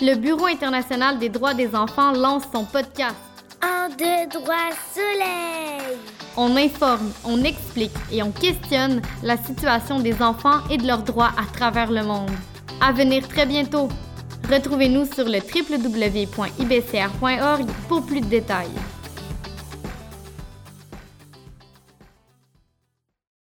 Le Bureau international des droits des enfants lance son podcast. En deux droits soleil. On informe, on explique et on questionne la situation des enfants et de leurs droits à travers le monde. À venir très bientôt. Retrouvez-nous sur le www.ibcr.org pour plus de détails.